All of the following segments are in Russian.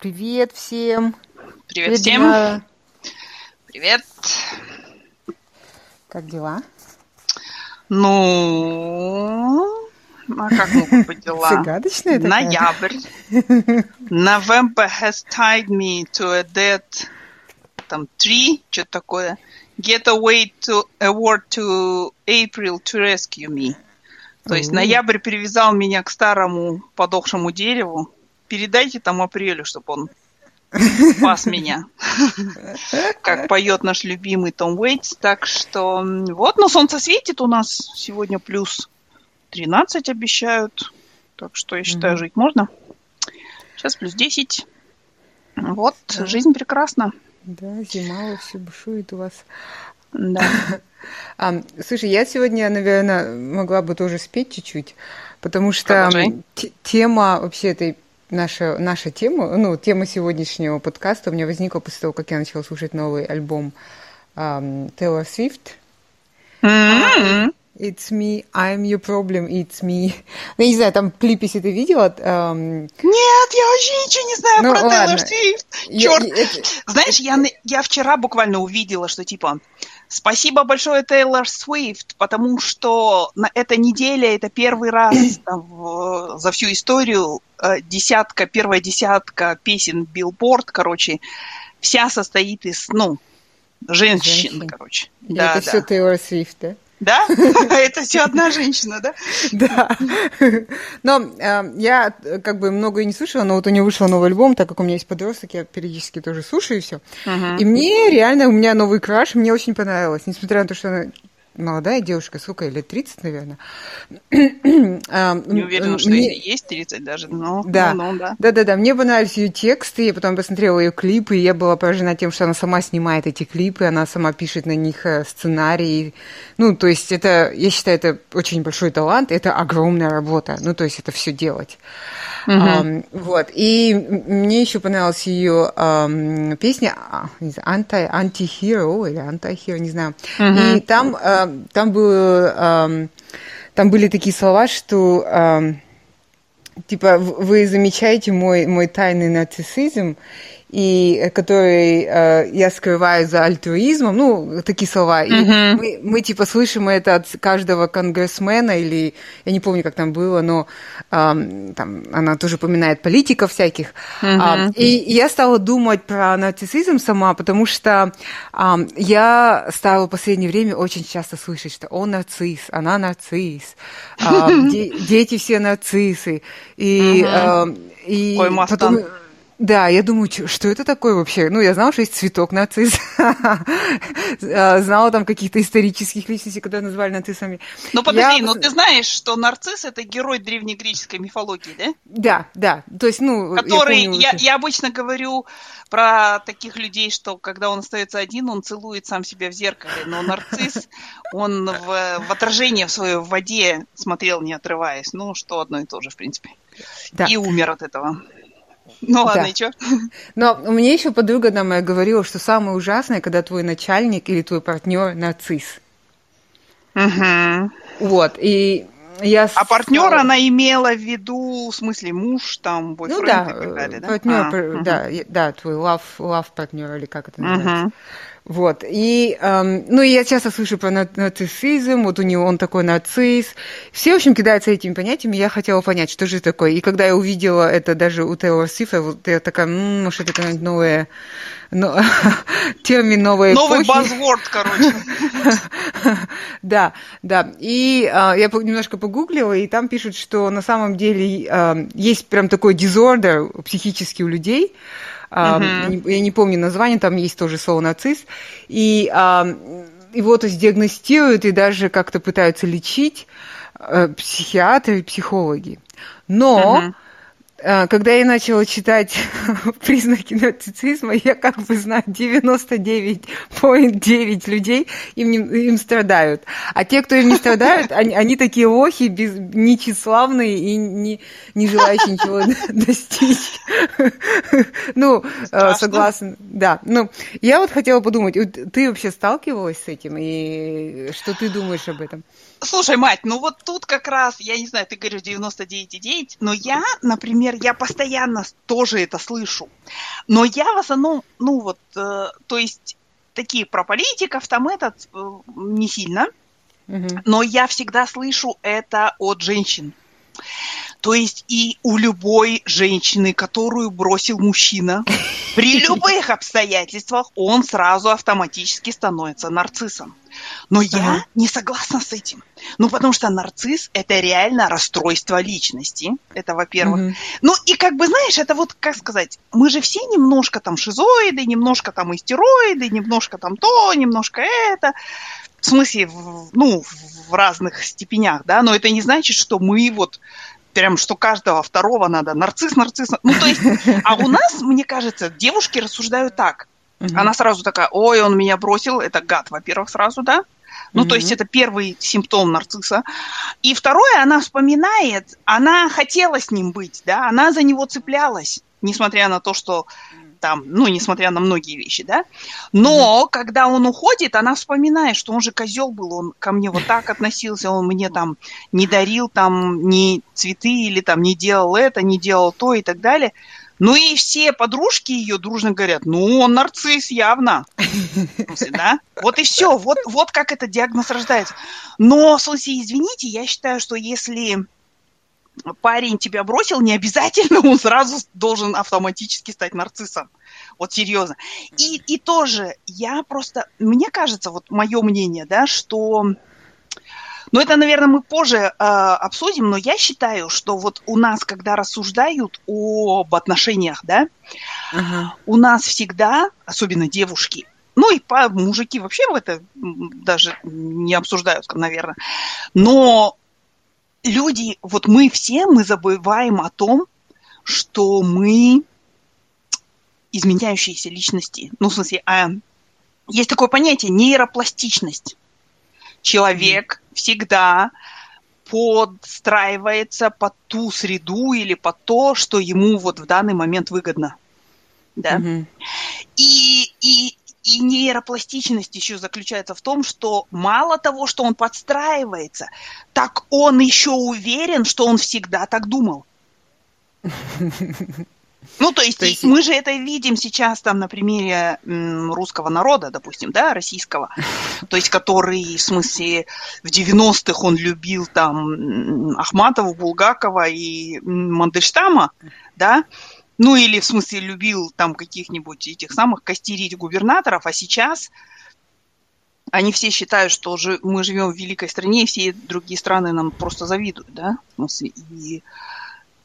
Привет всем. Привет, Привет всем. Дина. Привет. Как дела? Ну, а как могут быть дела? Загадочная такая. Ноябрь. November has tied me to a dead там tree, что-то такое. Get away to award to April to rescue me. То есть ноябрь привязал меня к старому подохшему дереву. Передайте там апрелю, чтобы он спас меня. Как поет наш любимый Том Уэйтс. Так что вот, но солнце светит у нас. Сегодня плюс 13 обещают. Так что я считаю, жить можно. Сейчас плюс 10. Вот, жизнь прекрасна. Да, зима все бушует у вас. Да. А, слушай, я сегодня, наверное, могла бы тоже спеть чуть-чуть, потому что тема вообще этой наша, наша тема, ну, тема сегодняшнего подкаста у меня возникла после того, как я начала слушать новый альбом um, Taylor Swift. Mm-hmm. It's me, I'm your problem, it's me. Ну, я не знаю, там клип, если ты видела. Эм... Нет, я вообще ничего не знаю ну, про ладно. Taylor Swift. Черт. Я, это... Знаешь, я, я вчера буквально увидела, что типа Спасибо большое, Taylor Swift, потому что на этой неделе это первый раз там, за всю историю э, десятка, первая десятка песен Билборд, короче, вся состоит из, ну, женщин, женщин. короче. И да, это да. все Тейлор Свифт, да? Да? Это все одна женщина, да? Да. Но э, я как бы много и не слушала, но вот у нее вышел новый альбом, так как у меня есть подросток, я периодически тоже слушаю и все. И мне реально, у меня новый краш, мне очень понравилось, несмотря на то, что она молодая девушка, сколько, лет 30, наверное. Не уверена, что мне... есть 30 даже, но да. Ну, ну, да. Да, да, да. Мне понравились ее тексты, я потом посмотрела ее клипы, и я была поражена тем, что она сама снимает эти клипы, она сама пишет на них э, сценарии. Ну, то есть это, я считаю, это очень большой талант, это огромная работа, ну, то есть это все делать. Uh-huh. Um, вот. И мне еще понравилась ее um, песня anti, anti-hero или anti-hero, не знаю. Uh-huh. И там, uh, там, был, там были такие слова, что типа вы замечаете мой, мой тайный нарциссизм, и э, который э, я скрываю за альтруизмом, ну, такие слова. И uh-huh. мы, мы, типа, слышим это от каждого конгрессмена, или, я не помню, как там было, но э, там она тоже упоминает политиков всяких. Uh-huh. Э, и я стала думать про нарциссизм сама, потому что э, я стала в последнее время очень часто слышать, что он нарцисс, она нарцисс, э, дети все нарциссы. И, uh-huh. э, и Ой, потом... Да, я думаю, что это такое вообще? Ну, я знала, что есть цветок нацизм. А, знала там каких-то исторических личностей, которые назвали нацистами. Ну, подожди, я... ну ты знаешь, что нарцисс – это герой древнегреческой мифологии, да? Да, да. То есть, ну, Который, я, помню, я, я обычно говорю про таких людей, что когда он остается один, он целует сам себя в зеркале. Но нарцисс, он в, в отражение в своей воде смотрел, не отрываясь. Ну, что одно и то же, в принципе. Да. И умер от этого. Ну ладно, да. и что? Но мне еще подруга одна моя говорила, что самое ужасное, когда твой начальник или твой партнер нарцисс. Угу. Вот, и я... А партнер она имела в виду, в смысле, муж, там, бойфренд ну, да, и так далее, да? Партнер, а, да, угу. да, твой love, love партнер, или как это называется. Угу. Вот. И, эм, ну, я часто слышу про нацизм, вот у него он такой нацизм. Все, в общем, кидаются этими понятиями. Я хотела понять, что же такое. И когда я увидела это даже у Тейлор Свифта, вот я такая, м-м, может, это какая-нибудь новая но, термин новой Новый базворд, короче. да, да. И э, я немножко погуглила, и там пишут, что на самом деле э, есть прям такой дизордер психический у людей, Uh-huh. Я не помню название, там есть тоже слово нацист. И его то есть диагностируют и даже как-то пытаются лечить э, психиатры и психологи. Но uh-huh. А, когда я начала читать признаки нарциссизма, я как бы знаю 99,9 людей им, не, им страдают. А те, кто им не страдают, они, они такие лохи, без, нечиславные и не, не желающие ничего достичь. Ну, а, согласна. Да. Ну, я вот хотела подумать, ты вообще сталкивалась с этим? И что ты думаешь об этом? Слушай, мать, ну вот тут как раз, я не знаю, ты говоришь 99,9, но я, например, например, я постоянно тоже это слышу. Но я в основном, ну вот, э, то есть такие про политиков там этот э, не сильно. Угу. Но я всегда слышу это от женщин. То есть и у любой женщины, которую бросил мужчина, при любых обстоятельствах он сразу автоматически становится нарциссом. Но я ага. не согласна с этим. Ну, потому что нарцисс – это реально расстройство личности. Это, во-первых. Угу. Ну, и как бы, знаешь, это вот, как сказать, мы же все немножко там шизоиды, немножко там истероиды, немножко там то, немножко это. В смысле, в, ну, в разных степенях, да, но это не значит, что мы вот прям, что каждого второго надо нарцисс, нарцисс. Ну, то есть, а у нас, мне кажется, девушки рассуждают так. Угу. Она сразу такая, ой, он меня бросил, это гад, во-первых, сразу, да? Ну, то есть это первый симптом нарцисса. И второе, она вспоминает, она хотела с ним быть, да, она за него цеплялась, несмотря на то, что там, ну, несмотря на многие вещи, да. Но mm когда он уходит, она вспоминает, что он же козел был, он ко мне вот так относился, он мне там не дарил там ни цветы или там не делал это, не делал то и так далее. Ну и все подружки ее дружно говорят, ну, он нарцисс явно. Да? Вот и все, вот, вот как этот диагноз рождается. Но, в смысле, извините, я считаю, что если парень тебя бросил, не обязательно он сразу должен автоматически стать нарциссом. Вот серьезно. И, и тоже, я просто, мне кажется, вот мое мнение, да, что но это, наверное, мы позже э, обсудим, но я считаю, что вот у нас, когда рассуждают об отношениях, да, uh-huh. у нас всегда, особенно девушки, ну и по, мужики вообще в это даже не обсуждают, наверное, но люди, вот мы все, мы забываем о том, что мы изменяющиеся личности. Ну, в смысле, а, есть такое понятие нейропластичность. Человек mm-hmm. всегда подстраивается под ту среду или под то, что ему вот в данный момент выгодно. Да? Mm-hmm. И, и, и нейропластичность еще заключается в том, что мало того, что он подстраивается, так он еще уверен, что он всегда так думал. Ну, то есть, то есть мы же это видим сейчас там на примере русского народа, допустим, да, российского, то есть который, в смысле, в 90-х он любил там Ахматова, Булгакова и Мандельштама, да, ну или в смысле любил там каких-нибудь этих самых костерить губернаторов, а сейчас они все считают, что же мы живем в великой стране, и все другие страны нам просто завидуют, да, в смысле, и,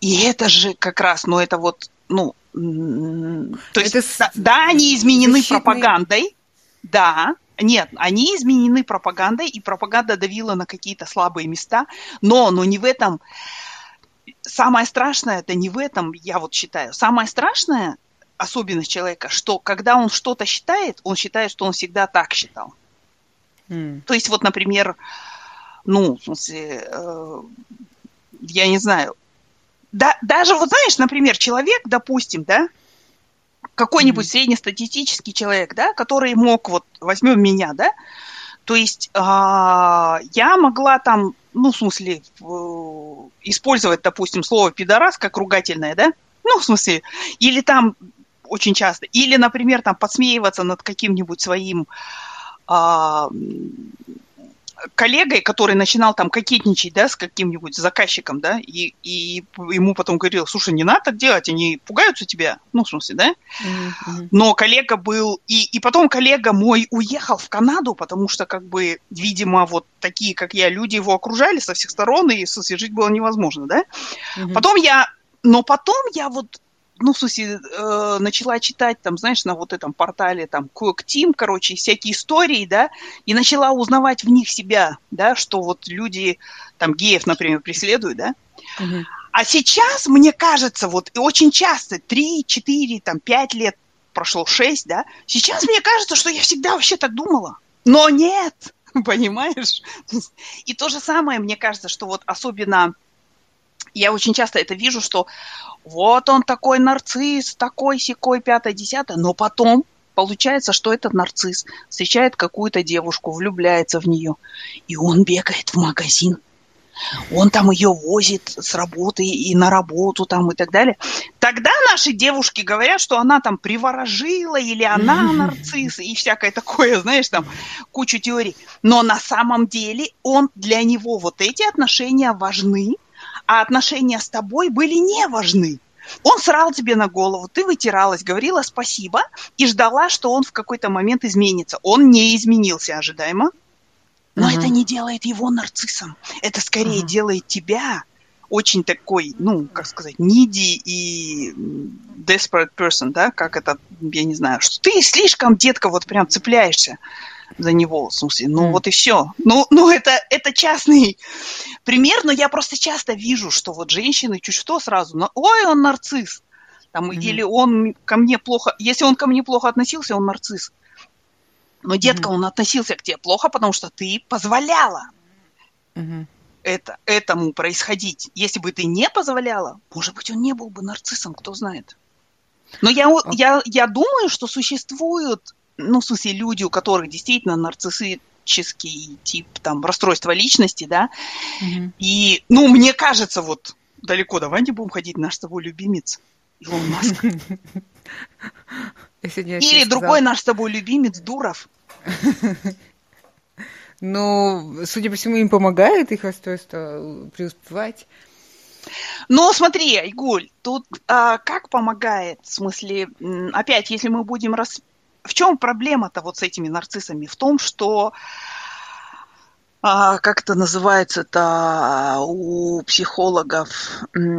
и это же как раз, ну это вот ну, то есть, это да, да, они изменены защитные... пропагандой, да, нет, они изменены пропагандой, и пропаганда давила на какие-то слабые места, но, но не в этом. Самое страшное это не в этом, я вот считаю. Самое страшное особенность человека, что когда он что-то считает, он считает, что он всегда так считал. Mm. То есть вот, например, ну, в смысле, э, я не знаю, да, даже вот знаешь, например, человек, допустим, да, какой-нибудь mm-hmm. среднестатистический человек, да, который мог, вот, возьмем меня, да, то есть э, я могла там, ну, в смысле, э, использовать, допустим, слово пидорас как ругательное, да, ну, в смысле, или там очень часто, или, например, там подсмеиваться над каким-нибудь своим э, коллегой, который начинал там кокетничать, да, с каким-нибудь заказчиком, да, и, и ему потом говорил, слушай, не надо так делать, они пугаются тебя, ну, в смысле, да, mm-hmm. но коллега был, и, и потом коллега мой уехал в Канаду, потому что, как бы, видимо, вот такие, как я, люди его окружали со всех сторон, и, жить было невозможно, да, mm-hmm. потом я, но потом я вот ну, в смысле, э, начала читать, там, знаешь, на вот этом портале, там, Quick Team, короче, всякие истории, да, и начала узнавать в них себя, да, что вот люди, там, геев, например, преследуют, да. Угу. А сейчас, мне кажется, вот, и очень часто, 3, 4, там, 5 лет прошло, 6, да, сейчас мне кажется, что я всегда вообще так думала. Но нет, понимаешь? И то же самое, мне кажется, что вот особенно я очень часто это вижу, что вот он такой нарцисс, такой секой, пятое, десятое, но потом получается, что этот нарцисс встречает какую-то девушку, влюбляется в нее, и он бегает в магазин, он там ее возит с работы и на работу там и так далее. Тогда наши девушки говорят, что она там приворожила или она нарцисс и всякое такое, знаешь, там кучу теорий. Но на самом деле он для него вот эти отношения важны, а отношения с тобой были не важны. Он срал тебе на голову, ты вытиралась, говорила спасибо и ждала, что он в какой-то момент изменится. Он не изменился ожидаемо, но uh-huh. это не делает его нарциссом. Это скорее uh-huh. делает тебя очень такой, ну, как сказать, needy и desperate person, да, как это, я не знаю, что ты слишком, детка, вот прям цепляешься за него, в смысле, ну mm. вот и все. Ну, ну это, это частный пример, но я просто часто вижу, что вот женщины чуть что сразу, ну, ой, он нарцисс, там, mm-hmm. или он ко мне плохо, если он ко мне плохо относился, он нарцисс. Но, детка, mm-hmm. он относился к тебе плохо, потому что ты позволяла mm-hmm. это, этому происходить. Если бы ты не позволяла, может быть, он не был бы нарциссом, кто знает. Но я, okay. я, я думаю, что существуют ну, в смысле, люди, у которых действительно нарциссический тип там расстройства личности, да, mm-hmm. и, ну, мне кажется, вот далеко давай не будем ходить, наш с тобой любимец Илон Маск. Или другой наш с тобой любимец Дуров. Ну, судя по всему, им помогает их расстройство преуспевать. Но смотри, Айгуль, тут а, как помогает? В смысле, опять, если мы будем рас, в чем проблема-то вот с этими нарциссами? В том, что а, как это называется это у психологов?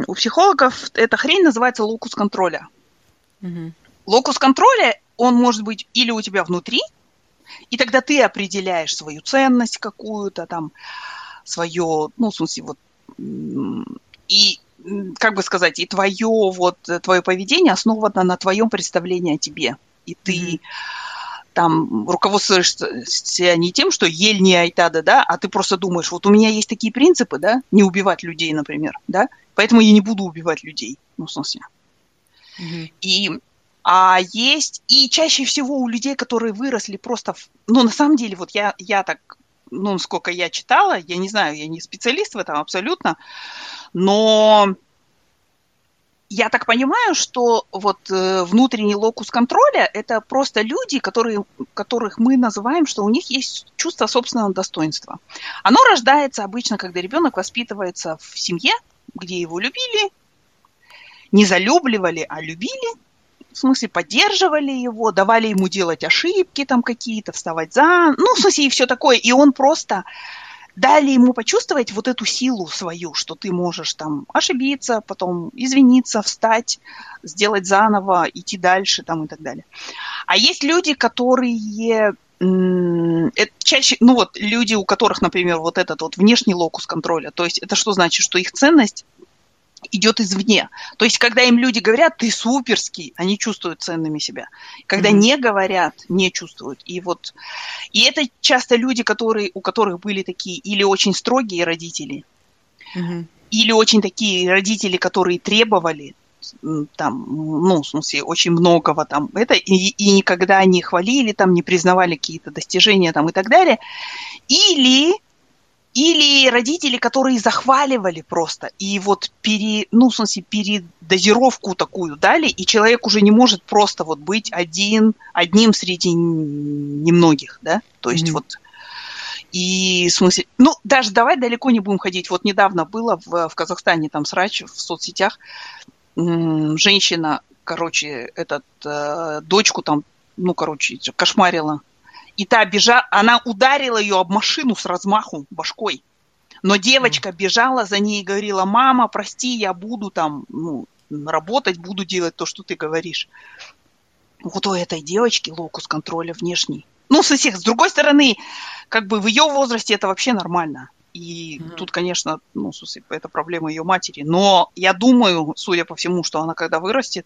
У психологов эта хрень называется локус контроля. Угу. Локус контроля, он может быть или у тебя внутри, и тогда ты определяешь свою ценность какую-то там, свое, ну, в смысле, вот, и, как бы сказать, и твое вот, твое поведение основано на твоем представлении о тебе и ты там руководствуешься не тем, что ель не айтада, да, а ты просто думаешь, вот у меня есть такие принципы, да, не убивать людей, например, да, поэтому я не буду убивать людей, ну, в смысле. Mm-hmm. И а есть, и чаще всего у людей, которые выросли просто, в, ну, на самом деле, вот я, я так, ну, сколько я читала, я не знаю, я не специалист в этом абсолютно, но я так понимаю, что вот э, внутренний локус контроля – это просто люди, которые, которых мы называем, что у них есть чувство собственного достоинства. Оно рождается обычно, когда ребенок воспитывается в семье, где его любили, не залюбливали, а любили, в смысле поддерживали его, давали ему делать ошибки там какие-то, вставать за, ну, в смысле и все такое, и он просто дали ему почувствовать вот эту силу свою, что ты можешь там ошибиться, потом извиниться, встать, сделать заново, идти дальше там и так далее. А есть люди, которые это чаще, ну вот люди, у которых, например, вот этот вот внешний локус контроля, то есть это что значит, что их ценность идет извне. То есть, когда им люди говорят, ты суперский, они чувствуют ценными себя. Когда mm-hmm. не говорят, не чувствуют. И вот, и это часто люди, которые, у которых были такие или очень строгие родители, mm-hmm. или очень такие родители, которые требовали там, ну, в смысле, очень многого там, это, и, и никогда не хвалили, там, не признавали какие-то достижения там и так далее. Или или родители, которые захваливали просто, и вот пере, ну, в смысле, передозировку такую дали, и человек уже не может просто вот быть один, одним среди немногих, да, то есть mm-hmm. вот и в смысле, ну, даже давай далеко не будем ходить. Вот недавно было в, в Казахстане там срач в соцсетях. Женщина, короче, этот, э, дочку там, ну, короче, кошмарила и та бежала, она ударила ее об машину с размаху башкой. Но девочка бежала за ней и говорила, мама, прости, я буду там ну, работать, буду делать то, что ты говоришь. Вот у этой девочки локус контроля внешний. Ну, со всех. С другой стороны, как бы в ее возрасте это вообще нормально. И mm-hmm. тут, конечно, ну, это проблема ее матери. Но я думаю, судя по всему, что она когда вырастет,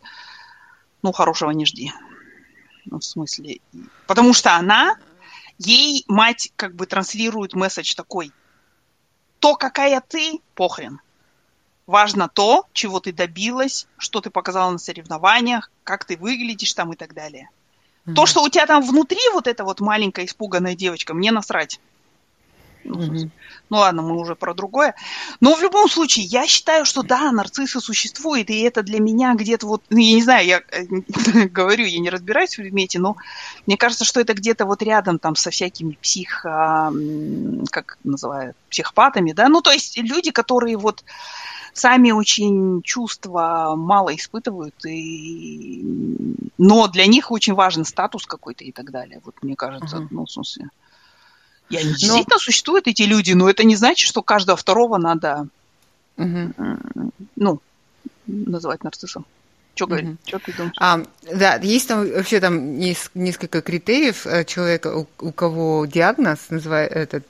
ну, хорошего не жди. Ну, в смысле... Потому что она, ей мать как бы транслирует месседж такой. То, какая ты, похрен. Важно то, чего ты добилась, что ты показала на соревнованиях, как ты выглядишь там и так далее. Mm-hmm. То, что у тебя там внутри вот эта вот маленькая испуганная девочка, мне насрать. Ну, ну ладно, мы уже про другое. Но в любом случае, я считаю, что да, нарциссы существуют, и это для меня где-то вот, ну, я не знаю, я э, говорю, я не разбираюсь в предмете, но мне кажется, что это где-то вот рядом там со всякими псих, как называют, психопатами, да, ну то есть люди, которые вот сами очень чувства мало испытывают, и... но для них очень важен статус какой-то и так далее. Вот мне кажется, uh-huh. ну, в смысле. Они но... действительно существуют, эти люди, но это не значит, что каждого второго надо, uh-huh. ну, называть нарциссом. Что говорит? Угу. Что ты думаешь? А, да, есть там вообще там несколько критериев э, человека, у, у кого диагноз называет этот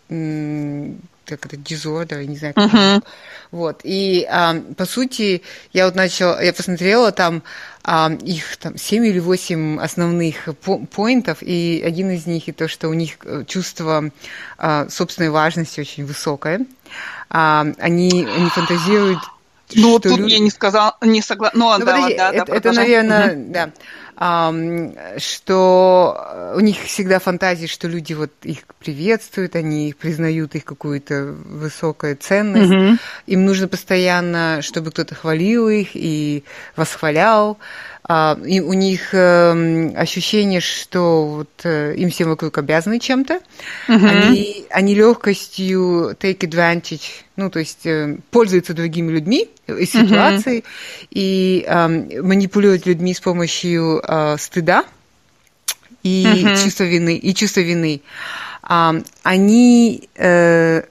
как это, disorder, не знаю, как uh-huh. Вот, и а, по сути, я вот начала, я посмотрела там а, их там 7 или 8 основных поинтов, и один из них и то, что у них э, чувство а, собственной важности очень высокое. А, они, они фантазируют ну, тут люди... я не сказала, не согласна. Ну, ну, да, подожди, да, это, да, это наверное, угу. да что у них всегда фантазии, что люди вот их приветствуют, они их признают их какую-то высокую ценность. Mm-hmm. Им нужно постоянно, чтобы кто-то хвалил их и восхвалял. А, и у них эм, ощущение, что вот э, им всем вокруг обязаны чем-то. Mm-hmm. Они, они легкостью take advantage, ну, то есть э, пользуются другими людьми и ситуацией, mm-hmm. и э, манипулируют людьми с помощью э, стыда и mm-hmm. чувства вины, и чувства вины. А, они э,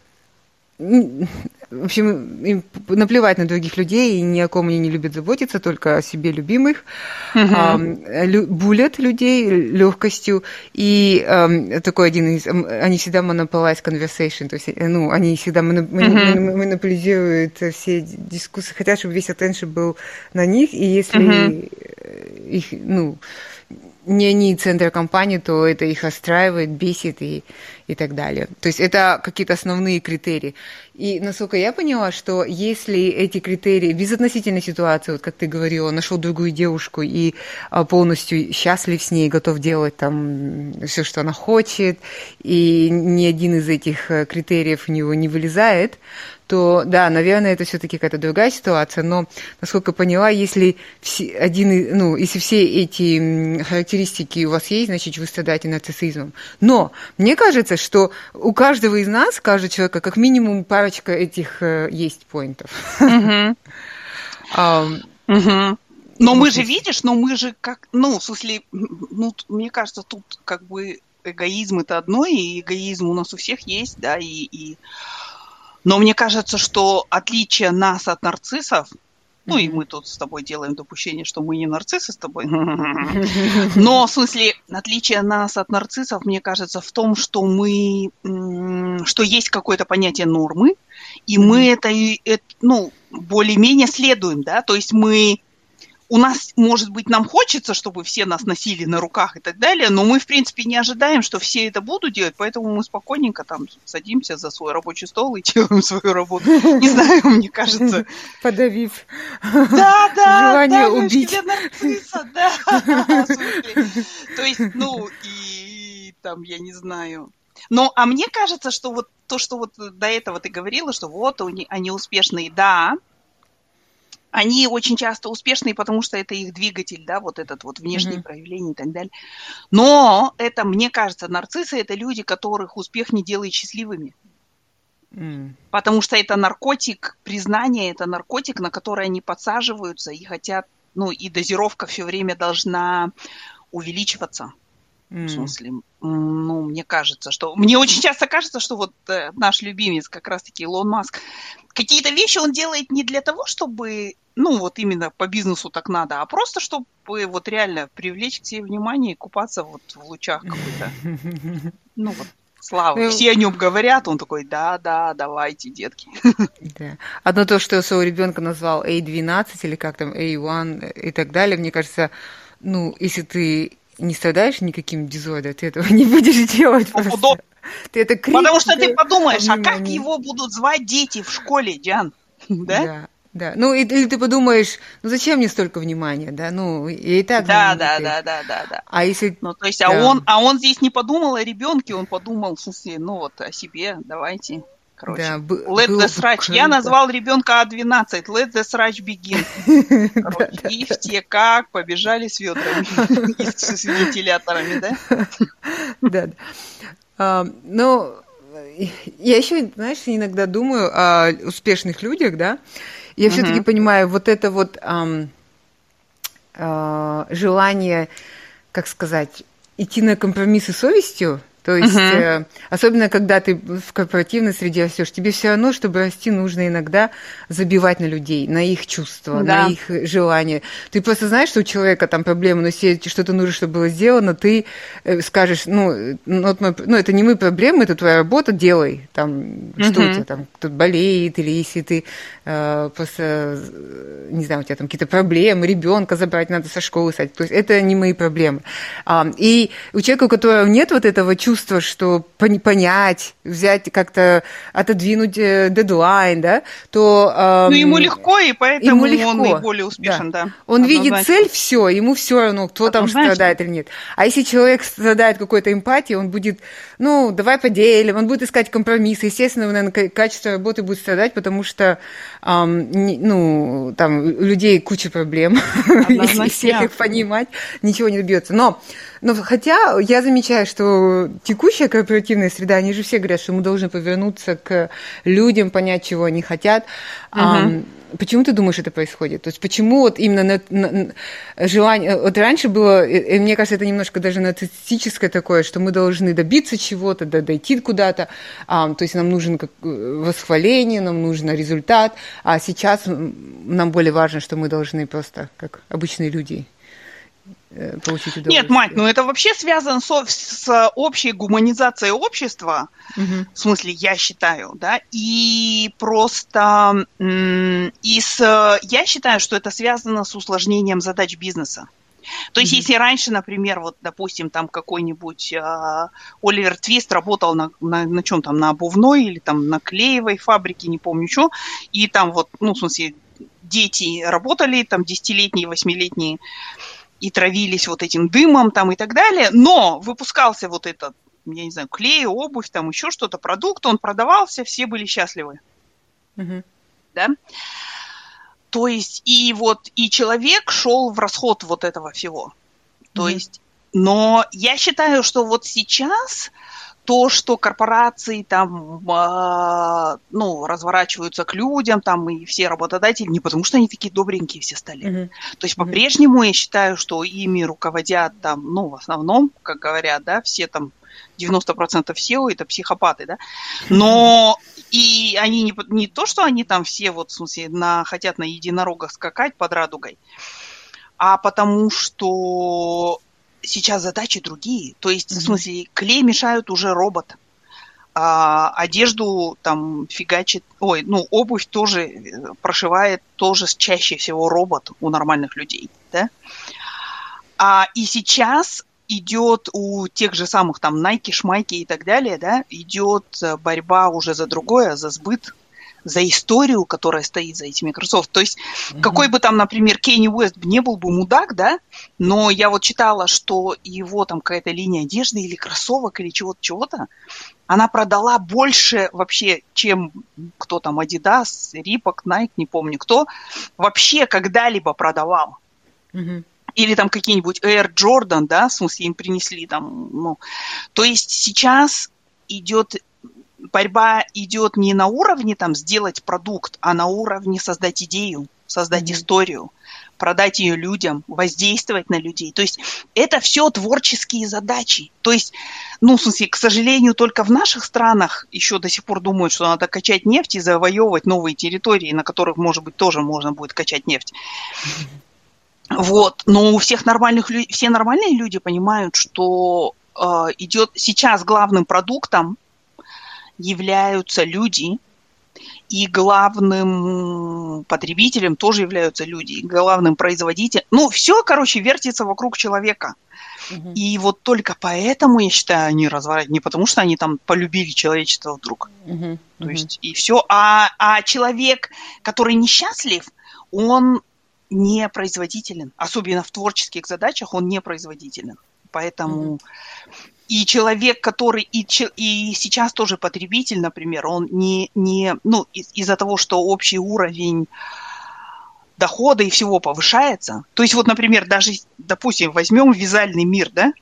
в общем, им наплевать на других людей, и ни о ком они не любят заботиться, только о себе любимых. Uh-huh. Лю- булят людей легкостью. И um, такой один из... Они всегда monopolize conversation, то есть, э, ну, они всегда моноп- uh-huh. монополизируют все дискуссии, хотят, чтобы весь attention был на них, и если uh-huh. их, ну, не они центр компании, то это их расстраивает, бесит и, и так далее. То есть это какие-то основные критерии. И насколько я поняла, что если эти критерии, безотносительно ситуации, вот как ты говорила, нашел другую девушку и а, полностью счастлив с ней, готов делать там все, что она хочет, и ни один из этих э, критериев у него не вылезает, то да, наверное, это все-таки какая-то другая ситуация, но, насколько поняла, если все, один, ну, если все эти характеристики у вас есть, значит, вы страдаете нарциссизмом. Но мне кажется, что у каждого из нас, каждого человека, как минимум парочка этих э, есть поинтов. Но мы же, видишь, но мы же как, ну, в смысле, ну, мне кажется, тут как бы эгоизм это одно, и эгоизм у нас у всех есть, да, и, и но мне кажется, что отличие нас от нарциссов, ну и мы тут с тобой делаем допущение, что мы не нарциссы с тобой. Но в смысле, отличие нас от нарциссов, мне кажется, в том, что мы, что есть какое-то понятие нормы, и мы это, ну, более-менее следуем, да, то есть мы у нас, может быть, нам хочется, чтобы все нас носили на руках и так далее, но мы, в принципе, не ожидаем, что все это будут делать, поэтому мы спокойненько там садимся за свой рабочий стол и делаем свою работу. Не знаю, мне кажется. Подавив да, да, желание да, убить. Нарцисса, да. То есть, ну, и там, я не знаю, но, а мне кажется, что вот то, что вот до этого ты говорила, что вот они успешные, да, они очень часто успешные, потому что это их двигатель, да, вот этот вот внешний mm-hmm. проявление и так далее. Но это, мне кажется, нарциссы это люди, которых успех не делает счастливыми. Mm. Потому что это наркотик, признание, это наркотик, на который они подсаживаются и хотят, ну и дозировка все время должна увеличиваться. Mm. В смысле, ну, мне кажется, что... Мне очень часто кажется, что вот э, наш любимец, как раз-таки Илон Маск, какие-то вещи он делает не для того, чтобы, ну, вот именно по бизнесу так надо, а просто, чтобы вот реально привлечь к себе внимание и купаться вот в лучах какой-то. Ну, вот Слава, ну, все о нем говорят, он такой, да, да, давайте, детки. Да. Одно то, что я своего ребенка назвал A12 или как там A1 и так далее, мне кажется, ну, если ты не страдаешь никаким дизордером, ты этого не будешь делать просто. Ты это крик, Потому что ты подумаешь, а как его будут звать дети в школе, Диан? Да? да. Да, ну и, или ты подумаешь, ну зачем мне столько внимания, да, ну и так. Да, да, да, да, да, да. А если. Ну то есть, а да. он, а он здесь не подумал о ребенке, он подумал, в смысле, ну вот о себе, давайте. Короче, да, let the srach. Я назвал ребенка А12. Let the srach begin. Короче, и все как побежали с ведрами с вентиляторами, да? Да. А, ну, я еще, знаешь, иногда думаю о успешных людях, да. Я все-таки понимаю вот это вот а, желание, как сказать, идти на компромиссы с совестью, то есть, uh-huh. э, особенно когда ты в корпоративной среде растешь, тебе все равно, чтобы расти, нужно иногда забивать на людей, на их чувства, да. на их желания. Ты просто знаешь, что у человека там проблема, но если что-то нужно, чтобы было сделано, ты э, скажешь, ну, ну, ну, это не мы проблемы, это твоя работа, делай. Там, uh-huh. что у тебя там, кто-то болеет, или если ты э, просто, не знаю, у тебя там какие-то проблемы, ребенка забрать надо со школы садить. То есть, это не мои проблемы. А, и у человека, у которого нет вот этого чувства, чувство, что понять, взять как-то, отодвинуть э, дедлайн, да, то... Эм, ну, ему легко, и поэтому ему легко. он наиболее успешен, да. да. Он видит цель, все, ему все равно, кто там страдает или нет. А если человек страдает какой-то эмпатией, он будет, ну, давай поделим, он будет искать компромиссы. Естественно, наверное, качество работы будет страдать, потому что, эм, не, ну, там, у людей куча проблем. Если всех их понимать, ничего не добьется. Но но хотя я замечаю, что текущая корпоративная среда, они же все говорят, что мы должны повернуться к людям, понять, чего они хотят. Угу. А, почему ты думаешь, это происходит? То есть почему вот именно на, на, желание... Вот раньше было, и мне кажется, это немножко даже нацистическое такое, что мы должны добиться чего-то, да, дойти куда-то. А, то есть нам нужен как восхваление, нам нужен результат. А сейчас нам более важно, что мы должны просто, как обычные люди, Э, получить удовольствие. Нет, мать, ну это вообще связано со, с общей гуманизацией общества, угу. в смысле, я считаю, да, и просто и с, я считаю, что это связано с усложнением задач бизнеса. То есть, mm-hmm. если раньше, например, вот, допустим, там какой-нибудь э, Оливер Твист работал на, на, на чем там, на обувной или там на клеевой фабрике, не помню что, и там вот, ну, в смысле, дети работали, там, десятилетние, восьмилетние, и травились вот этим дымом там и так далее, но выпускался вот этот, я не знаю, клей, обувь, там еще что-то, продукт, он продавался, все были счастливы. Угу. Да? То есть, и вот, и человек шел в расход вот этого всего. То угу. есть, но я считаю, что вот сейчас то, что корпорации там, э, ну, разворачиваются к людям, там, и все работодатели, не потому что они такие добренькие все стали. Mm-hmm. То есть по-прежнему я считаю, что ими руководят там, ну, в основном, как говорят, да, все там 90% SEO это психопаты, да, но и они не, не то, что они там все вот, в смысле, на, хотят на единорогах скакать под радугой, а потому что сейчас задачи другие. То есть, mm-hmm. в смысле, клей мешают уже робот. А, одежду там фигачит, ой, ну, обувь тоже э, прошивает тоже чаще всего робот у нормальных людей, да. А, и сейчас идет у тех же самых там Nike, Шмайки и так далее, да, идет э, борьба уже за другое, за сбыт за историю, которая стоит за этими кроссовками. То есть mm-hmm. какой бы там, например, Кенни Уэст не был бы мудак, да, но я вот читала, что его там какая-то линия одежды или кроссовок или чего-то, чего-то, она продала больше вообще, чем кто там, Adidas, Reebok, Nike, не помню кто, вообще когда-либо продавал. Mm-hmm или там какие-нибудь Air Jordan, да, в смысле им принесли там, ну, то есть сейчас идет борьба идет не на уровне там сделать продукт, а на уровне создать идею, создать mm-hmm. историю, продать ее людям, воздействовать на людей. То есть это все творческие задачи. То есть, ну, в смысле, к сожалению, только в наших странах еще до сих пор думают, что надо качать нефть и завоевывать новые территории, на которых, может быть, тоже можно будет качать нефть. Вот, но у всех нормальных людей, все нормальные люди понимают, что э, идет сейчас главным продуктом являются люди, и главным потребителем тоже являются люди, и главным производителем. Ну, все, короче, вертится вокруг человека. Угу. И вот только поэтому, я считаю, они разворачивают. Не потому, что они там полюбили человечество вдруг. Угу. То угу. есть, и все. А, а человек, который несчастлив, он не производителен. Особенно в творческих задачах он не производителен. Поэтому угу. И человек, который и, и сейчас тоже потребитель, например, он не, не ну, из- из-за того, что общий уровень дохода и всего повышается. То есть вот, например, даже, допустим, возьмем вязальный мир, да?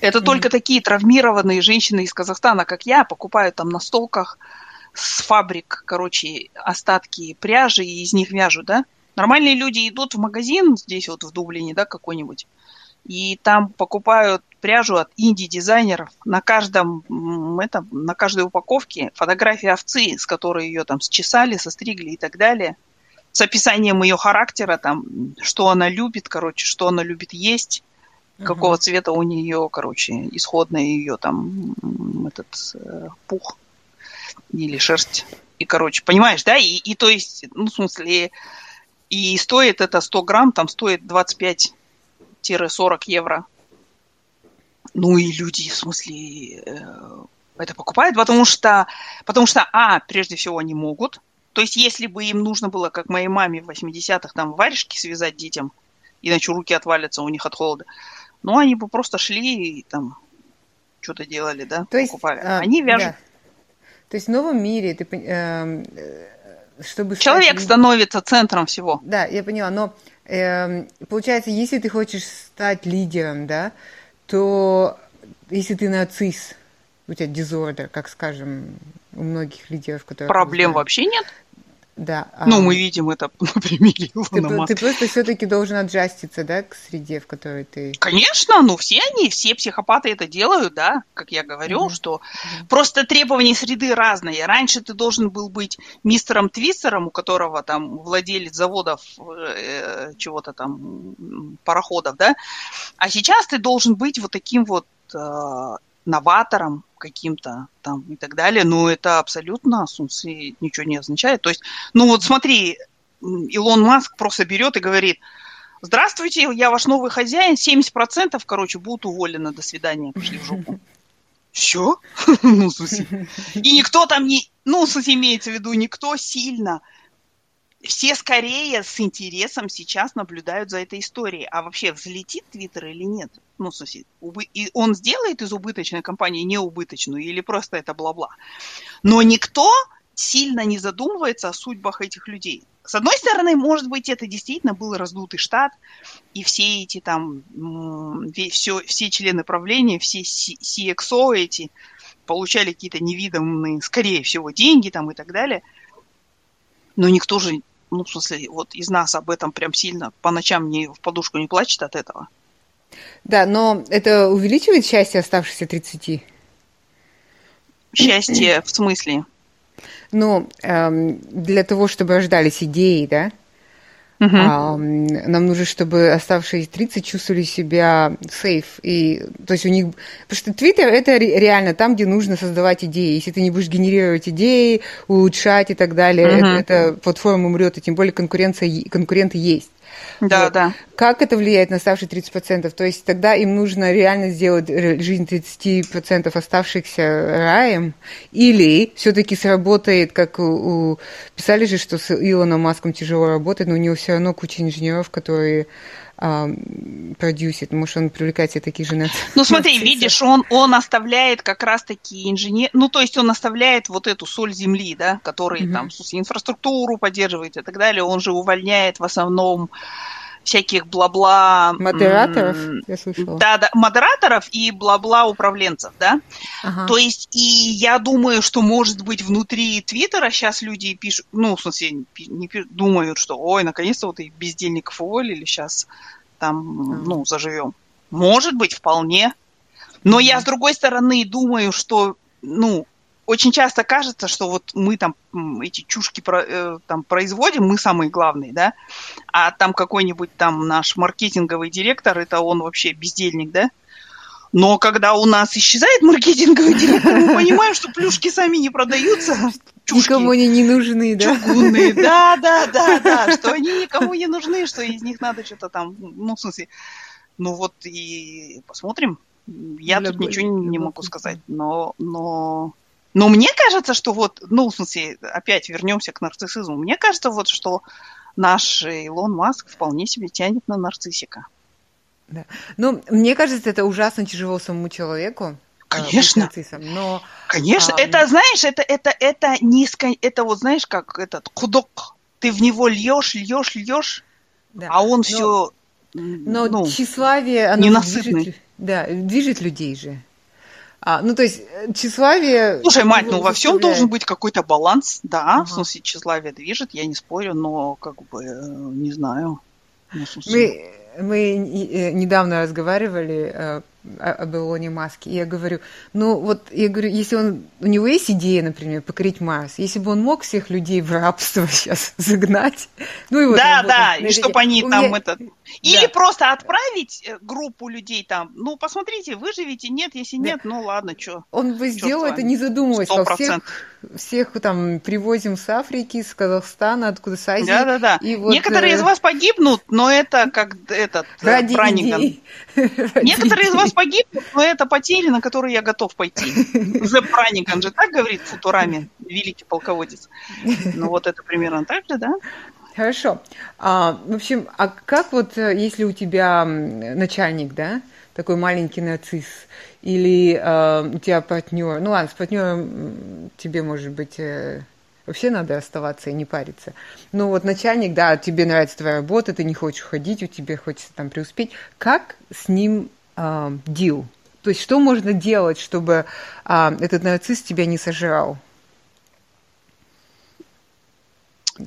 Это только такие травмированные женщины из Казахстана, как я, покупают там на столках с фабрик, короче, остатки пряжи и из них вяжут, да? Нормальные люди идут в магазин здесь вот в Дублине, да, какой-нибудь, и там покупают пряжу от инди-дизайнеров. На каждом, это, на каждой упаковке фотография овцы, с которой ее там счесали, состригли и так далее. С описанием ее характера, там, что она любит, короче, что она любит есть, uh-huh. какого цвета у нее, короче, исходный ее там этот э, пух или шерсть. И, короче, понимаешь, да? И, и то есть, ну, в смысле, и стоит это 100 грамм, там стоит 25 40 евро. Ну и люди, в смысле, э, это покупают, потому что, потому что, а, прежде всего, они могут. То есть, если бы им нужно было, как моей маме в 80-х, там, варежки связать детям, иначе руки отвалятся у них от холода, ну, они бы просто шли и там что-то делали, да, То есть, покупали. А, они вяжут. Да. То есть в новом мире ты, э, чтобы человек стать... становится центром всего. Да, я поняла, но э, получается, если ты хочешь стать лидером, да, то если ты нацист, у тебя дизордер, как скажем, у многих лидеров, которые... Проблем вообще нет? Да. Ну, а... мы видим это на примере Илона ты, ты просто все-таки должен аджаститься, да, к среде, в которой ты... Конечно, ну все они, все психопаты это делают, да, как я говорю, mm-hmm. что mm-hmm. просто требования среды разные. Раньше ты должен был быть мистером Твиссером, у которого там владелец заводов э, чего-то там, пароходов, да, а сейчас ты должен быть вот таким вот э, новатором каким-то там и так далее, но это абсолютно сумсы ничего не означает. То есть, ну вот смотри, Илон Маск просто берет и говорит, здравствуйте, я ваш новый хозяин, 70% короче будут уволены, до свидания, пошли в жопу. Все? ну, И никто там не, ну, в имеется в виду, никто сильно все скорее с интересом сейчас наблюдают за этой историей. А вообще взлетит Твиттер или нет? Ну, сосед, убы... и он сделает из убыточной компании неубыточную или просто это бла-бла. Но никто сильно не задумывается о судьбах этих людей. С одной стороны, может быть, это действительно был раздутый штат, и все эти там, все, все члены правления, все CXO эти получали какие-то невидимые, скорее всего, деньги там и так далее – но никто же, ну, в смысле, вот из нас об этом прям сильно по ночам не в подушку не плачет от этого. Да, но это увеличивает счастье оставшихся 30? Счастье в смысле? Ну, эм, для того, чтобы рождались идеи, да, Uh-huh. А, нам нужно, чтобы оставшиеся 30 чувствовали себя сейф. И, то есть у них... Потому что Твиттер – это реально там, где нужно создавать идеи. Если ты не будешь генерировать идеи, улучшать и так далее, uh-huh. это, эта платформа умрет, и тем более конкуренция, конкуренты есть. Да, вот. да. Как это влияет на оставшие 30%? То есть тогда им нужно реально сделать жизнь 30% оставшихся раем, или все-таки сработает, как у, у... Писали же, что с Илоном Маском тяжело работать, но у него все равно куча инженеров, которые а, продюсит, может, он привлекает себе таких же Ну, смотри, видишь, он, он оставляет как раз-таки инженер... Ну, то есть он оставляет вот эту соль земли, да, который mm-hmm. там инфраструктуру поддерживает и так далее. Он же увольняет в основном всяких бла-бла... Модераторов, я слышала. Да, да, модераторов и бла-бла управленцев, да. Ага. То есть, и я думаю, что, может быть, внутри Твиттера сейчас люди пишут, ну, в смысле, не пишут, думают, что, ой, наконец-то вот и бездельников уволили, сейчас там, ага. ну, заживем. Может быть, вполне. Но ага. я, с другой стороны, думаю, что, ну, очень часто кажется, что вот мы там эти чушки про, э, там производим, мы самые главные, да, а там какой-нибудь там наш маркетинговый директор, это он вообще бездельник, да. Но когда у нас исчезает маркетинговый директор, мы понимаем, что плюшки сами не продаются. чушки. Никому они не нужны, да? Чугунные, да, да, да, да, что они никому не нужны, что из них надо что-то там, ну, в смысле, ну вот и посмотрим. Я Для тут ничего не могу сказать, но, но, но мне кажется, что вот, ну, в смысле, опять вернемся к нарциссизму. Мне кажется, вот, что наш Илон Маск вполне себе тянет на нарциссика. Ну, мне кажется, это ужасно тяжело самому человеку. э, Конечно. нарциссом, Но Конечно, А, это, знаешь, это, это, это низко, это вот, знаешь, как этот худок, ты в него льешь, льешь, льешь, да. а он Но- все, Но ну, тщеславие, оно ненасытный. движет, да, движет людей же. А, ну, то есть, э, тщеславие... Слушай, мать, ну во всем должен быть какой-то баланс, да, Ага. в смысле тщеславие движет, я не спорю, но как бы э, не знаю. Ну, Мы, мы э, недавно разговаривали Илоне Маске, и я говорю, ну вот, я говорю, если он, у него есть идея, например, покорить Марс, если бы он мог всех людей в рабство сейчас загнать, ну и вот... да, да, и чтобы они У там меня- это... Или просто отправить э, группу людей там, ну, посмотрите, выживете, нет, если Да. нет, ну ладно, что. Он бы сделал это, не задумываясь. Сказал, всех, всех там привозим с Африки, с Казахстана, откуда с Азии. Да, да, да. И вот, Некоторые э, из вас погибнут, но это как этот э, Ради Некоторые из вас погибнут, но это потери, на которые я готов пойти. Зеп Бранниган же так говорит в Футураме, великий полководец. Ну вот это примерно так же, да? Хорошо. А, в общем, а как вот, э, если у тебя начальник, да, такой маленький нарцисс, или э, у тебя партнер, ну ладно, с партнером тебе, может быть, э, вообще надо оставаться и не париться. Ну вот начальник, да, тебе нравится твоя работа, ты не хочешь уходить, у тебя хочется там преуспеть. Как с ним дил? То есть что можно делать, чтобы а, этот нарцисс тебя не сожрал?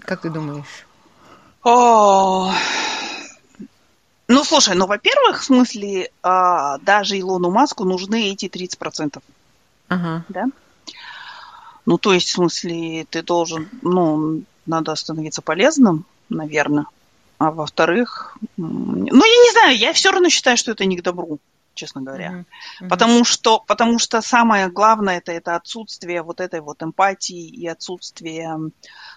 Как ты думаешь? О, Ну, слушай, ну, во-первых, в смысле, а, даже Илону Маску нужны эти 30%, Ага. да? Ну, то есть, в смысле, ты должен, ну, надо становиться полезным, наверное. А во-вторых, ну, я не знаю, я все равно считаю, что это не к добру, честно говоря. Мгм. Мгм. Потому что, потому что самое главное это, это отсутствие вот этой вот эмпатии и отсутствие,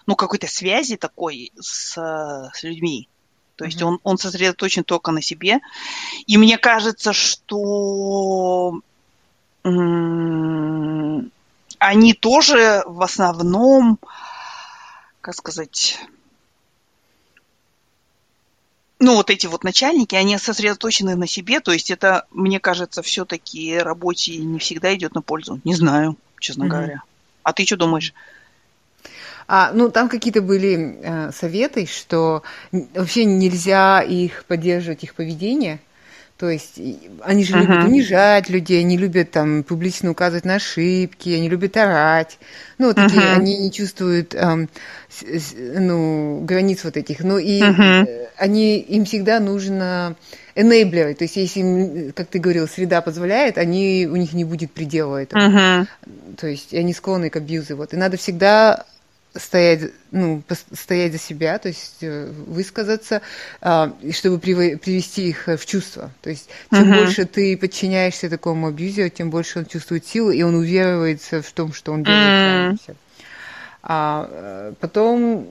ну, какой-то связи такой с, с людьми. То есть Мгм. он, он сосредоточен только на себе. И мне кажется, что м, они тоже в основном, как сказать, ну, вот эти вот начальники, они сосредоточены на себе, то есть это, мне кажется, все-таки работе не всегда идет на пользу. Не знаю, честно Мгм. говоря. А ты что думаешь? А, ну, там какие-то были э, советы, что вообще нельзя их поддерживать, их поведение. То есть они же любят Мгм. унижать людей, они любят там публично указывать на ошибки, они любят орать. Ну, вот такие, Мгм. они не чувствуют эм, с- с- ну, границ вот этих. Ну, и э, они, им всегда нужно enabler, то есть если, им, как ты говорил, среда позволяет, они, у них не будет предела этого. Мгм. То есть они склонны к абьюзу. Вот. И надо всегда стоять, ну, стоять за себя, то есть э, высказаться, а, и чтобы привести их э, в чувство. То есть чем Мгм. больше ты подчиняешься такому абьюзеру, тем больше он чувствует силу, и он уверивается в том, что он делает правильно. А э, потом,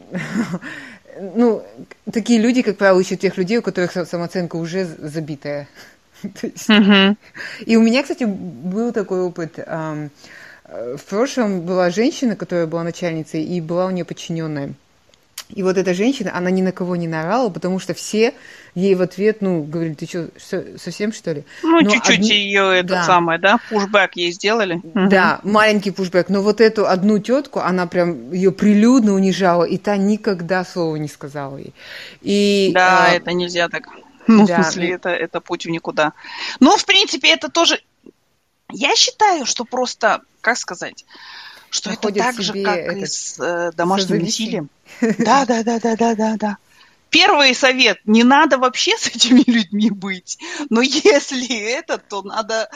ну, такие люди, как правило, ищут тех людей, у которых са- самооценка уже забитая. Есть Мгм. и у меня, кстати, был такой опыт. Э, В прошлом была женщина, которая была начальницей, и была у нее подчиненная. И вот эта женщина, она ни на кого не наорала, потому что все ей в ответ, ну, говорили, ты что, совсем что ли? Ну, Но чуть-чуть одни- ее это Да. самое, да, пушбэк ей сделали. Да, маленький пушбэк. Но вот эту одну тетку, она прям ее прилюдно унижала, и та никогда слова не сказала ей. И, Да, а, это нельзя так. Ну, да, в смысле, ну- это, это путь в никуда. Но, в принципе, это тоже... Я считаю, что просто, как сказать, что Находят это так же, как этот и с э, домашним насилием. Да, да, да, да, да, да, да. Первый совет. Не надо вообще с этими людьми быть. Но если это, то надо...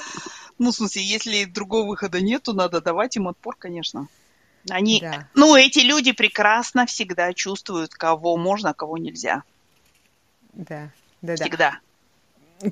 Ну, в смысле, если другого выхода нет, то надо давать им отпор, конечно. Они, Да. ну, эти люди прекрасно всегда чувствуют, кого можно, а кого нельзя. Да, да, да. Всегда.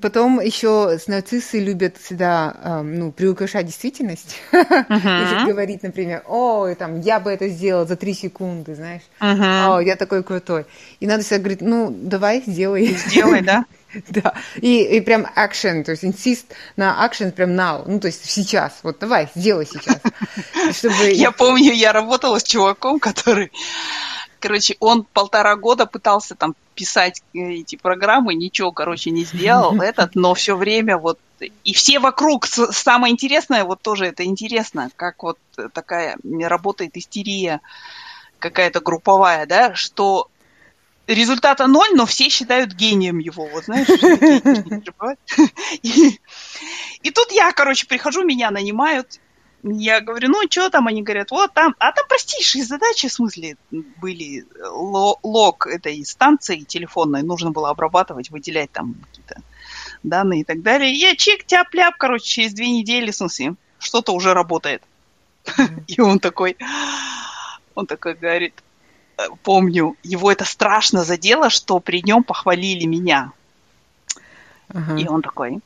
Потом еще нарциссы любят всегда э, ну, приукрашать действительность. Uh-huh. говорить, например, о, там, я бы это сделал за три секунды, знаешь. Uh-huh. О, я такой крутой. И надо всегда говорить, ну, давай, сделай. Сделай, да? Да, и, и прям action, то есть insist на action прям now, ну, то есть сейчас, вот давай, сделай сейчас. Чтобы... Я помню, я работала с чуваком, который, короче, он полтора года пытался там писать эти программы, ничего, короче, не сделал этот, но все время вот и все вокруг, самое интересное, вот тоже это интересно, как вот такая работает истерия какая-то групповая, да, что результата ноль, но все считают гением его, вот знаешь, и, и тут я, короче, прихожу, меня нанимают, я говорю, ну, что там? Они говорят, вот там, а там простейшие задачи, в смысле, были лог этой станции телефонной, нужно было обрабатывать, выделять там какие-то данные и так далее. Я чек, тяп-ляп, короче, через две недели, в смысле, что-то уже работает. И он такой, он такой говорит, помню, его это страшно задело, что при нем похвалили меня. И он такой,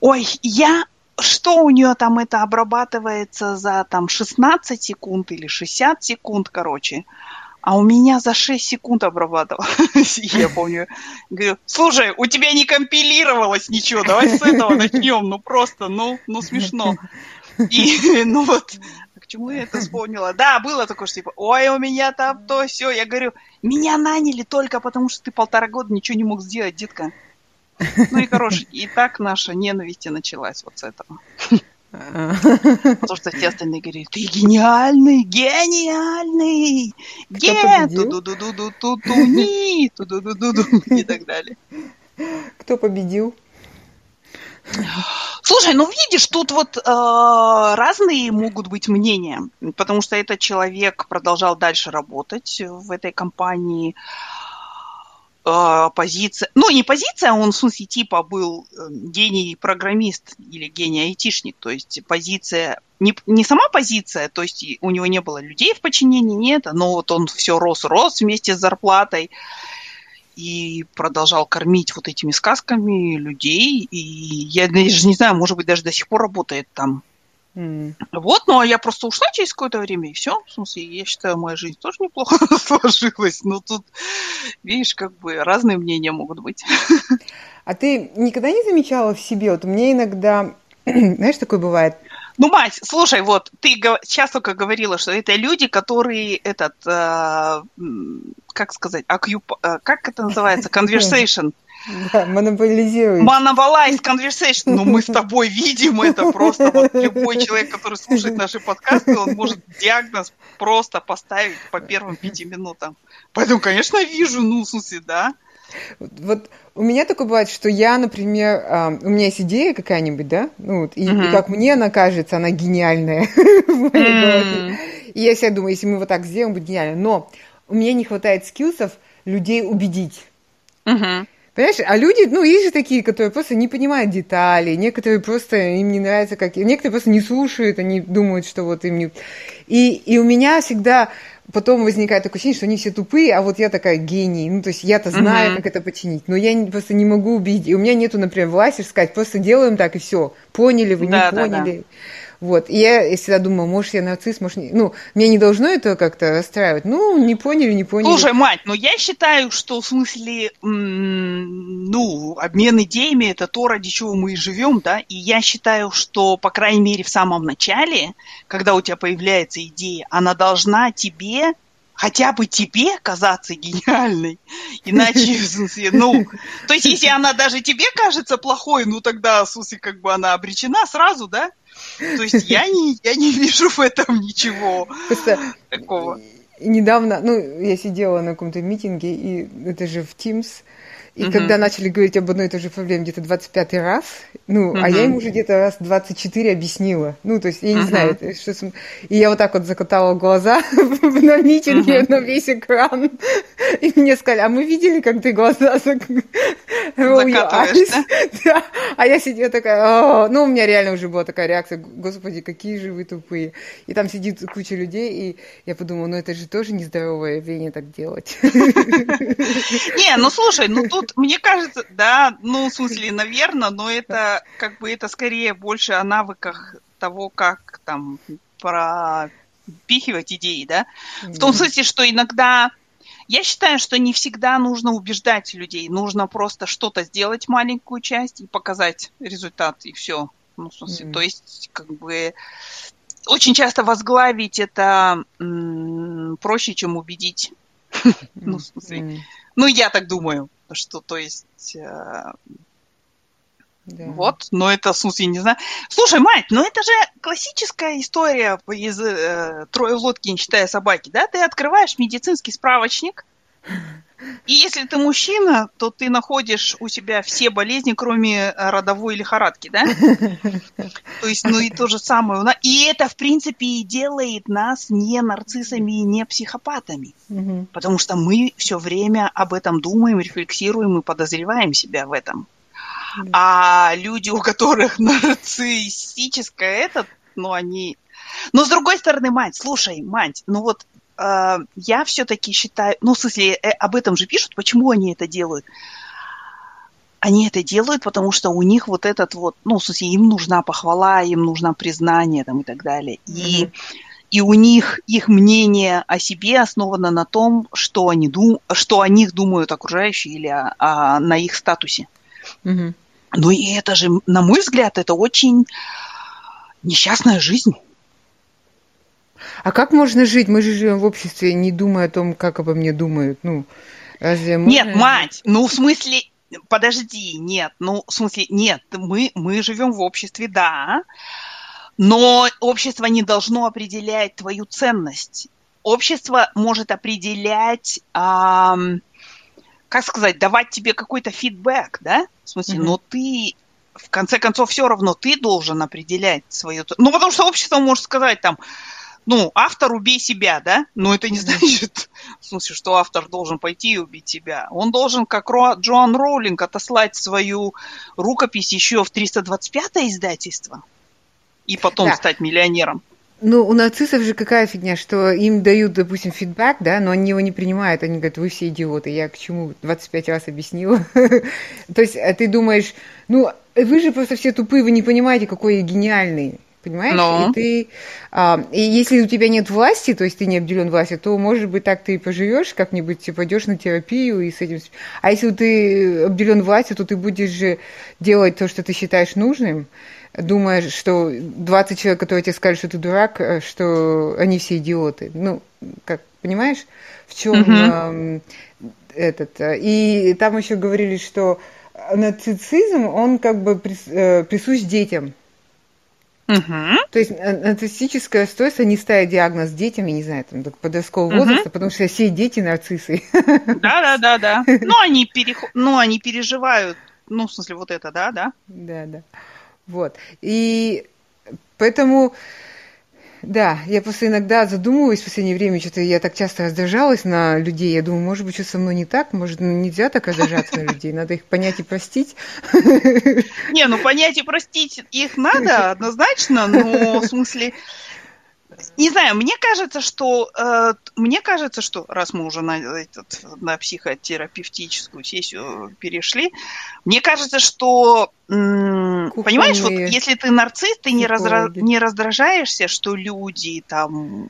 ой, я, что у нее там это обрабатывается за там 16 секунд или 60 секунд, короче, а у меня за 6 секунд обрабатывалось. Я помню, говорю, слушай, у тебя не компилировалось ничего, давай с этого начнем, ну просто, ну, ну смешно. И, ну вот, Почему я это вспомнила? Да, было такое, что типа, ой, у меня там то все. Я говорю, меня наняли только потому, что ты полтора года ничего не мог сделать, детка. Ну и, короче, и так наша ненависть и началась вот с этого. Потому что все остальные говорили, ты гениальный, гениальный, ге, ту-ду-ду-ду-ду-ту-ни, ту-ду-ду-ду-ду и так далее. Кто победил? Слушай, ну видишь, тут вот э, разные могут быть мнения, потому что этот человек продолжал дальше работать в этой компании. Э, позиция, ну не позиция, он в смысле типа был э, гений-программист или гений-айтишник, то есть позиция, не, не сама позиция, то есть у него не было людей в подчинении, нет, но вот он все рос-рос вместе с зарплатой и продолжал кормить вот этими сказками людей. И я даже не знаю, может быть, даже до сих пор работает там. Mm. Вот, ну а я просто ушла через какое-то время, и все. В смысле, я считаю, моя жизнь тоже неплохо сложилась. Но тут, видишь, как бы разные мнения могут быть. А ты никогда не замечала в себе? Вот мне иногда, знаешь, такое бывает, ну, мать, слушай, вот ты сейчас только говорила, что это люди, которые этот, э, как сказать, акюп, э, как это называется, conversation. Да, монополизирует. Monopolize conversation. Ну, мы с тобой видим это просто. Вот любой человек, который слушает наши подкасты, он может диагноз просто поставить по первым пяти минутам. Поэтому, конечно, вижу, ну, в смысле, да. Вот у меня такое бывает, что я, например, э, у меня есть идея какая-нибудь, да, ну, вот, и, uh-huh. и как мне она кажется, она гениальная в моей голове. И я себе думаю, если мы вот так сделаем, будет гениально. Но у меня не хватает скиллсов людей убедить. Uh-huh. Понимаешь, а люди, ну, есть же такие, которые просто не понимают деталей, некоторые просто, им не нравится, как... Некоторые просто не слушают, они думают, что вот им не... И, и у меня всегда потом возникает такое ощущение, что они все тупые, а вот я такая гений. Ну, то есть я-то знаю, uh-huh. как это починить, но я просто не могу убедить. И у меня нету, например, власти сказать, просто делаем так и все. Поняли вы, не да, поняли. Да, да. Вот. И я всегда думаю, может, я нарцисс, может, не... Ну, меня не должно это как-то расстраивать. Ну, не поняли, не поняли. Слушай, мать, но я считаю, что в смысле, ну, обмен идеями – это то, ради чего мы и живем, да, и я считаю, что, по крайней мере, в самом начале, когда у тебя появляется идея, она должна тебе хотя бы тебе казаться гениальной. Иначе, ну, то есть, если она даже тебе кажется плохой, ну, тогда, смысле, как бы она обречена сразу, да? То есть я не, я не вижу в этом ничего Просто такого. Недавно, ну, я сидела на каком-то митинге, и это же в Teams, и угу. когда начали говорить об одной и той же проблеме где-то 25 раз, ну, угу. а я ему уже где-то раз 24 объяснила. Ну, то есть, я не угу. знаю, что... И я вот так вот закатала глаза на митинге угу. на весь экран. И мне сказали, а мы видели, как ты глаза закатываешь, да? да? А я сидела такая, ну, у меня реально уже была такая реакция, господи, какие же вы тупые. И там сидит куча людей, и я подумала, ну, это же тоже нездоровое явление так делать. Не, ну, слушай, ну, тут вот мне кажется, да, ну, в смысле, наверное, но это как бы это скорее больше о навыках того, как там пропихивать идеи, да? В том смысле, что иногда я считаю, что не всегда нужно убеждать людей, нужно просто что-то сделать маленькую часть и показать результат и все. Ну, в смысле, mm-hmm. то есть как бы очень часто возглавить это м- проще, чем убедить. ну, в смысле, ну, я так думаю, что, то есть, э, да. вот, но это, в смысле, не знаю. Слушай, мать, ну это же классическая история из э, «Трое в лодке, не считая собаки», да? Ты открываешь медицинский справочник, и если ты мужчина, то ты находишь у себя все болезни, кроме э, родовой лихорадки, да? То есть, ну и то же самое. И это, в принципе, и делает нас не нарциссами и не психопатами. Потому что мы все время об этом думаем, рефлексируем и подозреваем себя в этом. А люди, у которых нарциссическое этот, ну, они... Но с другой стороны, мать, слушай, мать, ну вот я все-таки считаю, ну, в смысле, э, об этом же пишут, почему они это делают. Они это делают, потому что у них вот этот вот, ну, в смысле, им нужна похвала, им нужно признание там и так далее. И, mm-hmm. и у них их мнение о себе основано на том, что они дум, что о них думают окружающие или о, о, на их статусе. Mm-hmm. Ну и это же, на мой взгляд, это очень несчастная жизнь. А как можно жить? Мы же живем в обществе, не думая о том, как обо мне думают. Ну, разве можно... Нет, мать, ну в смысле, подожди, нет, ну в смысле, нет, мы, мы живем в обществе, да, но общество не должно определять твою ценность. Общество может определять, эм, как сказать, давать тебе какой-то фидбэк, да? В смысле, mm-hmm. но ты в конце концов все равно ты должен определять свою... Ну, потому что общество может сказать там, ну, автор убей себя, да? Но это не значит, в смысле, что автор должен пойти и убить себя. Он должен, как Ро, Джоан Роулинг, отослать свою рукопись еще в 325-е издательство и потом да. стать миллионером. Ну, у нацистов же какая фигня, что им дают, допустим, фидбэк, да, но они его не принимают, они говорят, вы все идиоты, я к чему 25 раз объяснила. То есть а ты думаешь, ну, вы же просто все тупые, вы не понимаете, какой я гениальный понимаешь? Но. И ты, а, и если у тебя нет власти, то есть ты не обделен властью, то, может быть, так ты и поживешь как-нибудь, типа, пойдешь на терапию и с этим... А если ты обделен властью, то ты будешь же делать то, что ты считаешь нужным, думая, что 20 человек, которые тебе скажут, что ты дурак, э, что они все идиоты. Ну, как, понимаешь, в чем mm-hmm. э, этот... Э, и там еще говорили, что нацицизм, он как бы э, присущ детям. Угу. То есть э, нарциссическое расстройство не ставит диагноз детям, я не знаю, там, подросткового угу. возраста, потому что все дети нарциссы. Да, да, да, да. Ну, они, переход... ну, они переживают, ну, в смысле, вот это, да, да? Да, да. Вот. И поэтому да, я просто иногда задумываюсь в последнее время, что-то я так часто раздражалась на людей. Я думаю, может быть, что со мной не так, может, нельзя так раздражаться на людей, надо их понять и простить. Не, ну понять и простить их надо однозначно, но в смысле не знаю, мне кажется, что э, мне кажется, что раз мы уже на, этот, на психотерапевтическую сессию перешли, мне кажется, что м, понимаешь, вот если ты нарцисс, ты не, разра, не раздражаешься, что люди там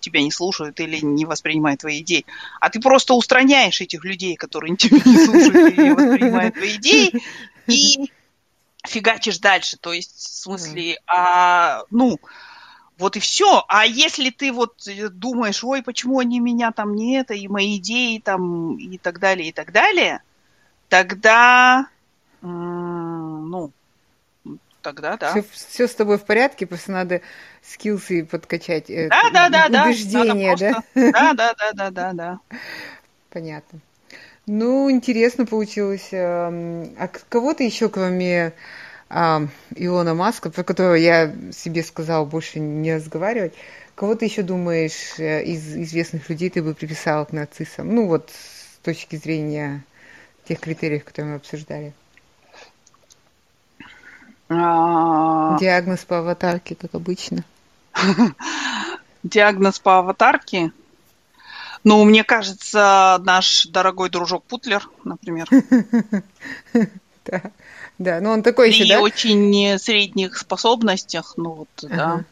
тебя не слушают или не воспринимают твои идеи, а ты просто устраняешь этих людей, которые тебя не слушают или не воспринимают твои идеи, и фигачишь дальше. То есть, в смысле, а, ну, вот и все. А если ты вот э, думаешь, ой, почему они меня там не это, и мои идеи там, и так далее, и так далее, тогда, ну, тогда, да. Все, все с тобой в порядке, просто надо скилсы подкачать. Э, да, да, да, да. Убеждение, да? Да, да, да, да, да, да. Понятно. Ну, интересно получилось. А кого то еще, кроме а, Илона Маска, про которого я себе сказала больше не разговаривать. Кого ты еще думаешь э, из известных людей ты бы приписала к нацистам? Ну вот с точки зрения тех критериев, которые мы обсуждали. А... Диагноз по аватарке, как обычно. Диагноз по аватарке? Ну, мне кажется, наш дорогой дружок Путлер, например. Да, да, ну он такой еще, да? очень средних способностях, ну вот, да.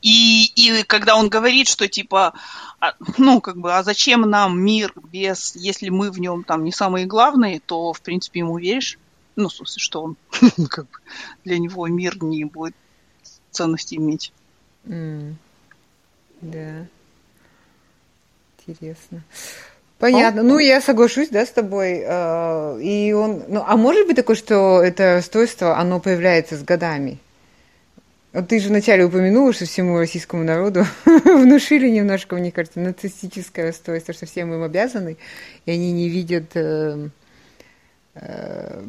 И, и когда он говорит, что типа, а, ну, как бы, а зачем нам мир без, если мы в нем там не самые главные, то, в принципе, ему веришь. Ну, в смысле, что он, как бы, для него мир не будет ценности иметь. Mm. Да. Интересно. Понятно. Ну, я соглашусь, да, с тобой. Э, и он, ну, а может быть такое, что это стойство, оно появляется с годами? Вот ты же вначале упомянула, что всему российскому народу внушили немножко, мне кажется, нацистическое расстройство, что всем им обязаны, и они не видят э, э,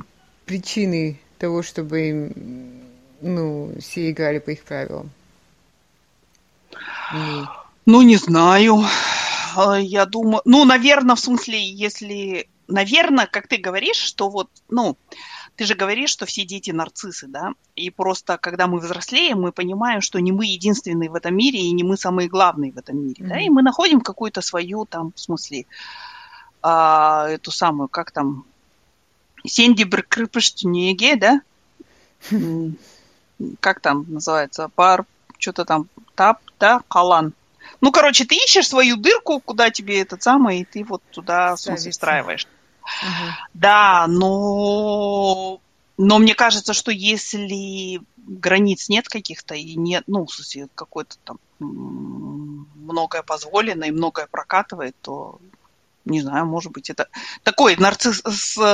причины того, чтобы ну, все играли по их правилам. И... Ну, не знаю. А, я думаю, ну, наверное, в смысле, если, наверное, как ты говоришь, что вот, ну, ты же говоришь, что все дети нарциссы, да? И просто, когда мы взрослеем, мы понимаем, что не мы единственные в этом мире, и не мы самые главные в этом мире, mm-hmm. да? И мы находим какую-то свою там, в смысле, а, эту самую, как там, Сенди Крыпыштюнеге, да? Как там называется? Пар, что-то там, тап, да, калан. Ну, короче, ты ищешь свою дырку, куда тебе этот самый, и ты вот туда, смысле, встраиваешь. Угу. Да, но, но мне кажется, что если границ нет каких-то, и нет, ну, в смысле, какой-то там многое позволено и многое прокатывает, то не знаю, может быть, это такое нарцисс...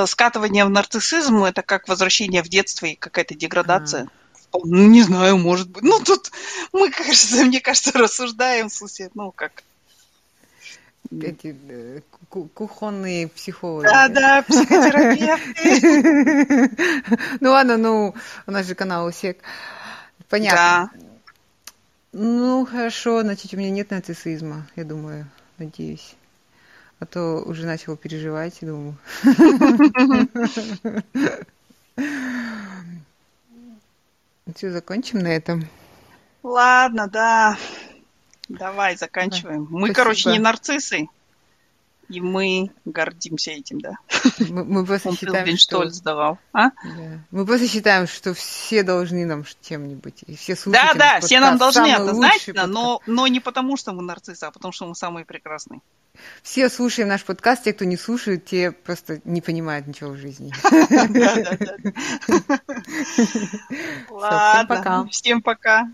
скатывание в нарциссизм, это как возвращение в детство и какая-то деградация. Mm. Не знаю, может быть. Ну, тут мы, кажется, мне кажется, рассуждаем, в смысле, ну, как... Эти э, кухонные психологи. Да, да, психотерапевты. Ну ладно, ну, у нас же канал УСЕК. Понятно. Да. Ну, хорошо, значит, у меня нет нацизма, я думаю, надеюсь. А то уже начала переживать, думаю. Все, закончим на этом. Ладно, да. Давай, заканчиваем. Мы, короче, не нарциссы. И мы гордимся этим, да. Мы, мы просто Он считаем, что... сдавал. А? Да. Мы просто считаем, что все должны нам чем-нибудь. И все. Да, да, все нам должны, однозначно, но, но не потому, что мы нарциссы, а потому, что мы самые прекрасные. Все слушаем наш подкаст, те, кто не слушает, те просто не понимают ничего в жизни. Ладно, всем пока.